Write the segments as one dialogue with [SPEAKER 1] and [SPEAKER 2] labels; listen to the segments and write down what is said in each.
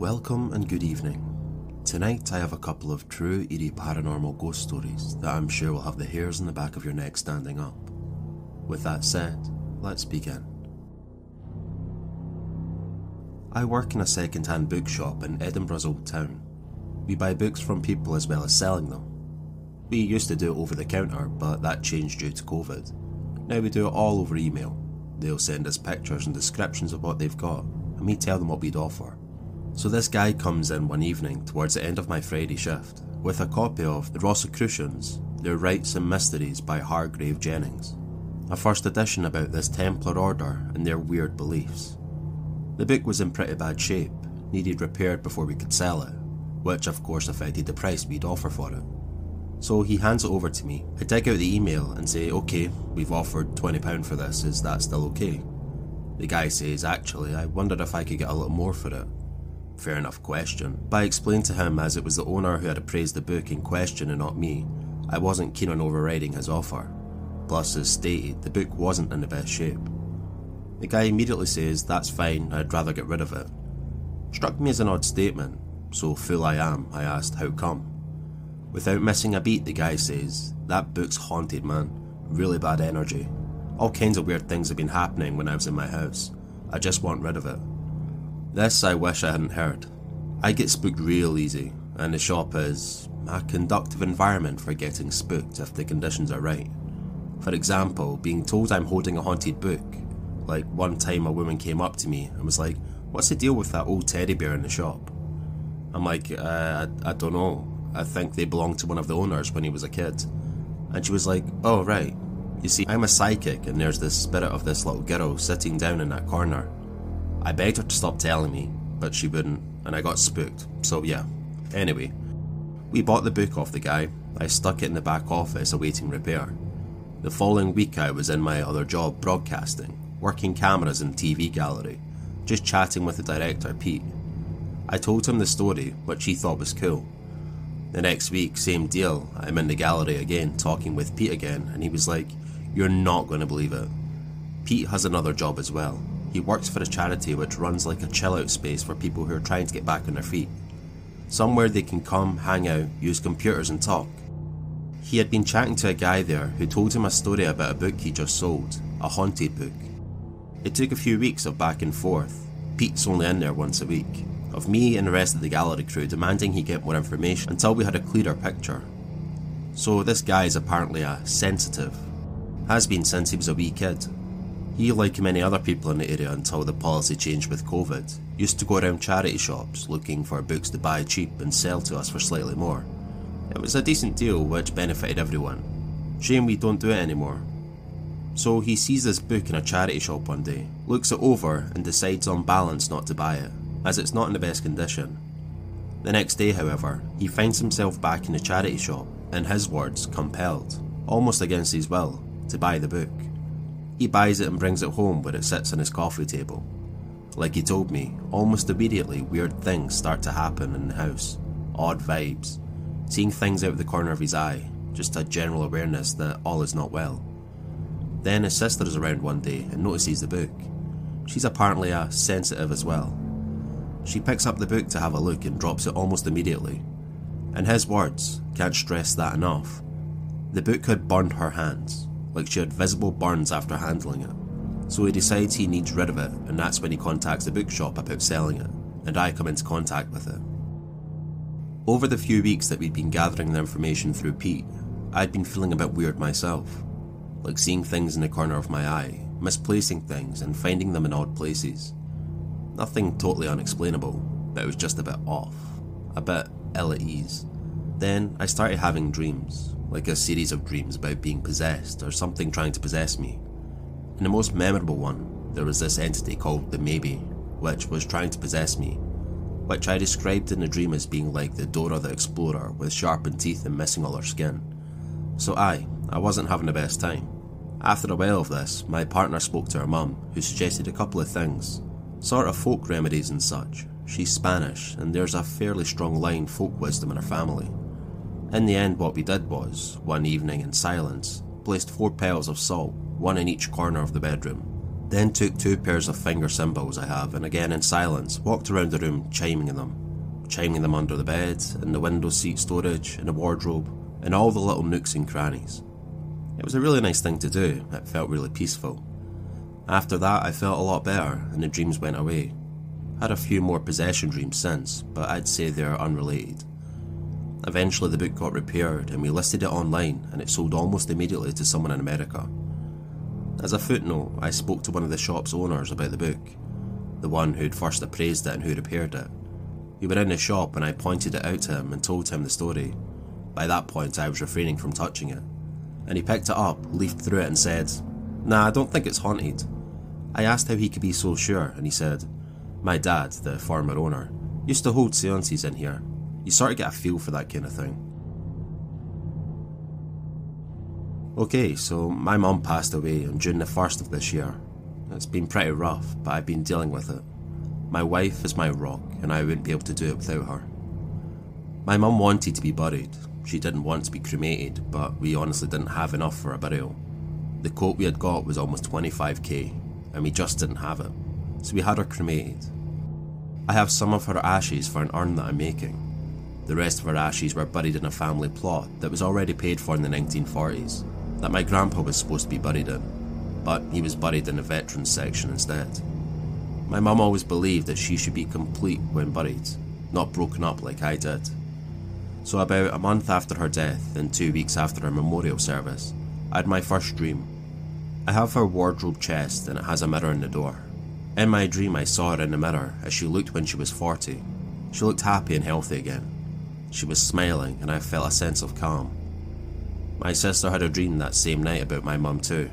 [SPEAKER 1] Welcome and good evening. Tonight I have a couple of true eerie paranormal ghost stories that I'm sure will have the hairs on the back of your neck standing up. With that said, let's begin. I work in a second hand bookshop in Edinburgh's Old Town. We buy books from people as well as selling them. We used to do it over the counter, but that changed due to COVID. Now we do it all over email. They'll send us pictures and descriptions of what they've got, and we tell them what we'd offer. So this guy comes in one evening towards the end of my Friday shift with a copy of The Rosicrucians, Their Rites and Mysteries by Hargrave Jennings, a first edition about this Templar order and their weird beliefs. The book was in pretty bad shape, needed repaired before we could sell it, which of course affected the price we'd offer for it. So he hands it over to me. I dig out the email and say, okay, we've offered £20 for this, is that still okay? The guy says, actually, I wondered if I could get a little more for it. Fair enough question, but I explained to him as it was the owner who had appraised the book in question and not me, I wasn't keen on overriding his offer. Plus, as stated, the book wasn't in the best shape. The guy immediately says, That's fine, I'd rather get rid of it. Struck me as an odd statement, so fool I am, I asked, How come? Without missing a beat, the guy says, That book's haunted, man. Really bad energy. All kinds of weird things have been happening when I was in my house. I just want rid of it. This I wish I hadn't heard. I get spooked real easy, and the shop is a conductive environment for getting spooked if the conditions are right. For example, being told I'm holding a haunted book. Like one time a woman came up to me and was like, What's the deal with that old teddy bear in the shop? I'm like, uh, I, I don't know. I think they belonged to one of the owners when he was a kid. And she was like, Oh, right. You see, I'm a psychic, and there's the spirit of this little girl sitting down in that corner. I begged her to stop telling me, but she wouldn't, and I got spooked, so yeah. Anyway, we bought the book off the guy, I stuck it in the back office awaiting repair. The following week, I was in my other job broadcasting, working cameras in TV gallery, just chatting with the director, Pete. I told him the story, which he thought was cool. The next week, same deal, I'm in the gallery again, talking with Pete again, and he was like, You're not going to believe it. Pete has another job as well, he works for a charity which runs like a chill out space for people who are trying to get back on their feet. Somewhere they can come, hang out, use computers, and talk. He had been chatting to a guy there who told him a story about a book he just sold, a haunted book. It took a few weeks of back and forth. Pete's only in there once a week, of me and the rest of the gallery crew demanding he get more information until we had a clearer picture. So this guy is apparently a sensitive. Has been since he was a wee kid, he, like many other people in the area until the policy changed with COVID, used to go around charity shops looking for books to buy cheap and sell to us for slightly more. It was a decent deal which benefited everyone. Shame we don't do it anymore. So he sees this book in a charity shop one day, looks it over, and decides on balance not to buy it, as it's not in the best condition. The next day, however, he finds himself back in the charity shop, in his words, compelled, almost against his will, to buy the book. He buys it and brings it home where it sits on his coffee table. Like he told me, almost immediately weird things start to happen in the house. Odd vibes. Seeing things out of the corner of his eye, just a general awareness that all is not well. Then his sister is around one day and notices the book. She's apparently a sensitive as well. She picks up the book to have a look and drops it almost immediately. In his words, can't stress that enough, the book had burned her hands like she had visible burns after handling it. So he decides he needs rid of it, and that's when he contacts the bookshop about selling it, and I come into contact with it. Over the few weeks that we'd been gathering the information through Pete, I'd been feeling a bit weird myself, like seeing things in the corner of my eye, misplacing things, and finding them in odd places. Nothing totally unexplainable, but it was just a bit off, a bit ill at ease. Then I started having dreams, like a series of dreams about being possessed or something trying to possess me. In the most memorable one, there was this entity called the Maybe, which was trying to possess me, which I described in the dream as being like the Dora the Explorer with sharpened teeth and missing all her skin. So I, I wasn't having the best time. After a while of this, my partner spoke to her mum, who suggested a couple of things, sort of folk remedies and such. She's Spanish, and there's a fairly strong line folk wisdom in her family. In the end, what we did was, one evening in silence, placed four pails of salt, one in each corner of the bedroom. Then took two pairs of finger cymbals I have and again in silence walked around the room chiming them. Chiming them under the bed, in the window seat storage, in the wardrobe, in all the little nooks and crannies. It was a really nice thing to do, it felt really peaceful. After that, I felt a lot better and the dreams went away. Had a few more possession dreams since, but I'd say they're unrelated. Eventually, the book got repaired and we listed it online, and it sold almost immediately to someone in America. As a footnote, I spoke to one of the shop's owners about the book, the one who'd first appraised it and who repaired it. We were in the shop and I pointed it out to him and told him the story. By that point, I was refraining from touching it. And he picked it up, leafed through it, and said, Nah, I don't think it's haunted. I asked how he could be so sure, and he said, My dad, the former owner, used to hold seances in here. You sort of get a feel for that kind of thing. Okay, so my mum passed away on June the 1st of this year. It's been pretty rough, but I've been dealing with it. My wife is my rock, and I wouldn't be able to do it without her. My mum wanted to be buried. She didn't want to be cremated, but we honestly didn't have enough for a burial. The quote we had got was almost 25k, and we just didn't have it, so we had her cremated. I have some of her ashes for an urn that I'm making. The rest of her ashes were buried in a family plot that was already paid for in the 1940s, that my grandpa was supposed to be buried in, but he was buried in the veterans section instead. My mum always believed that she should be complete when buried, not broken up like I did. So, about a month after her death and two weeks after her memorial service, I had my first dream. I have her wardrobe chest and it has a mirror in the door. In my dream, I saw her in the mirror as she looked when she was 40. She looked happy and healthy again. She was smiling, and I felt a sense of calm. My sister had a dream that same night about my mum, too.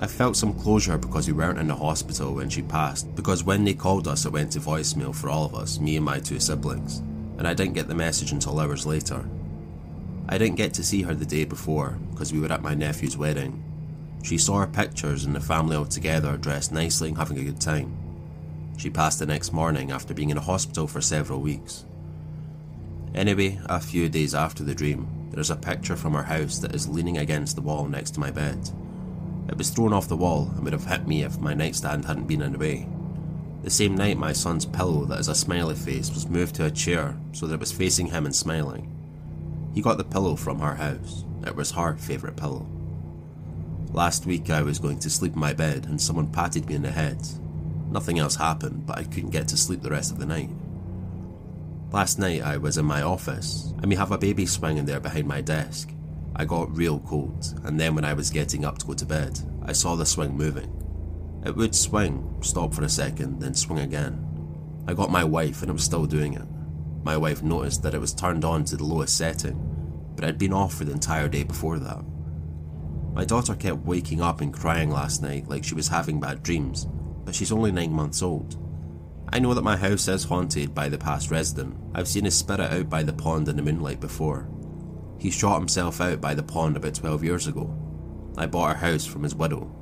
[SPEAKER 1] I felt some closure because we weren't in the hospital when she passed, because when they called us, it went to voicemail for all of us, me and my two siblings, and I didn't get the message until hours later. I didn't get to see her the day before because we were at my nephew's wedding. She saw her pictures and the family all together, dressed nicely and having a good time. She passed the next morning after being in a hospital for several weeks. Anyway, a few days after the dream, there is a picture from her house that is leaning against the wall next to my bed. It was thrown off the wall and would have hit me if my nightstand hadn't been in the way. The same night, my son's pillow, that is a smiley face, was moved to a chair so that it was facing him and smiling. He got the pillow from her house. It was her favourite pillow. Last week, I was going to sleep in my bed and someone patted me in the head. Nothing else happened, but I couldn't get to sleep the rest of the night. Last night, I was in my office and we have a baby swinging there behind my desk. I got real cold, and then when I was getting up to go to bed, I saw the swing moving. It would swing, stop for a second, then swing again. I got my wife and it was still doing it. My wife noticed that it was turned on to the lowest setting, but had been off for the entire day before that. My daughter kept waking up and crying last night like she was having bad dreams, but she's only nine months old. I know that my house is haunted by the past resident. I've seen his spirit out by the pond in the moonlight before, he shot himself out by the pond about 12 years ago. I bought a house from his widow.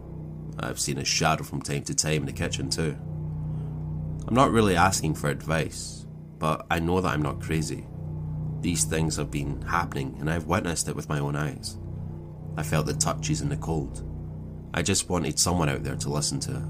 [SPEAKER 1] I've seen his shadow from time to time in the kitchen too. I'm not really asking for advice, but I know that I'm not crazy. These things have been happening and I've witnessed it with my own eyes. I felt the touches in the cold. I just wanted someone out there to listen to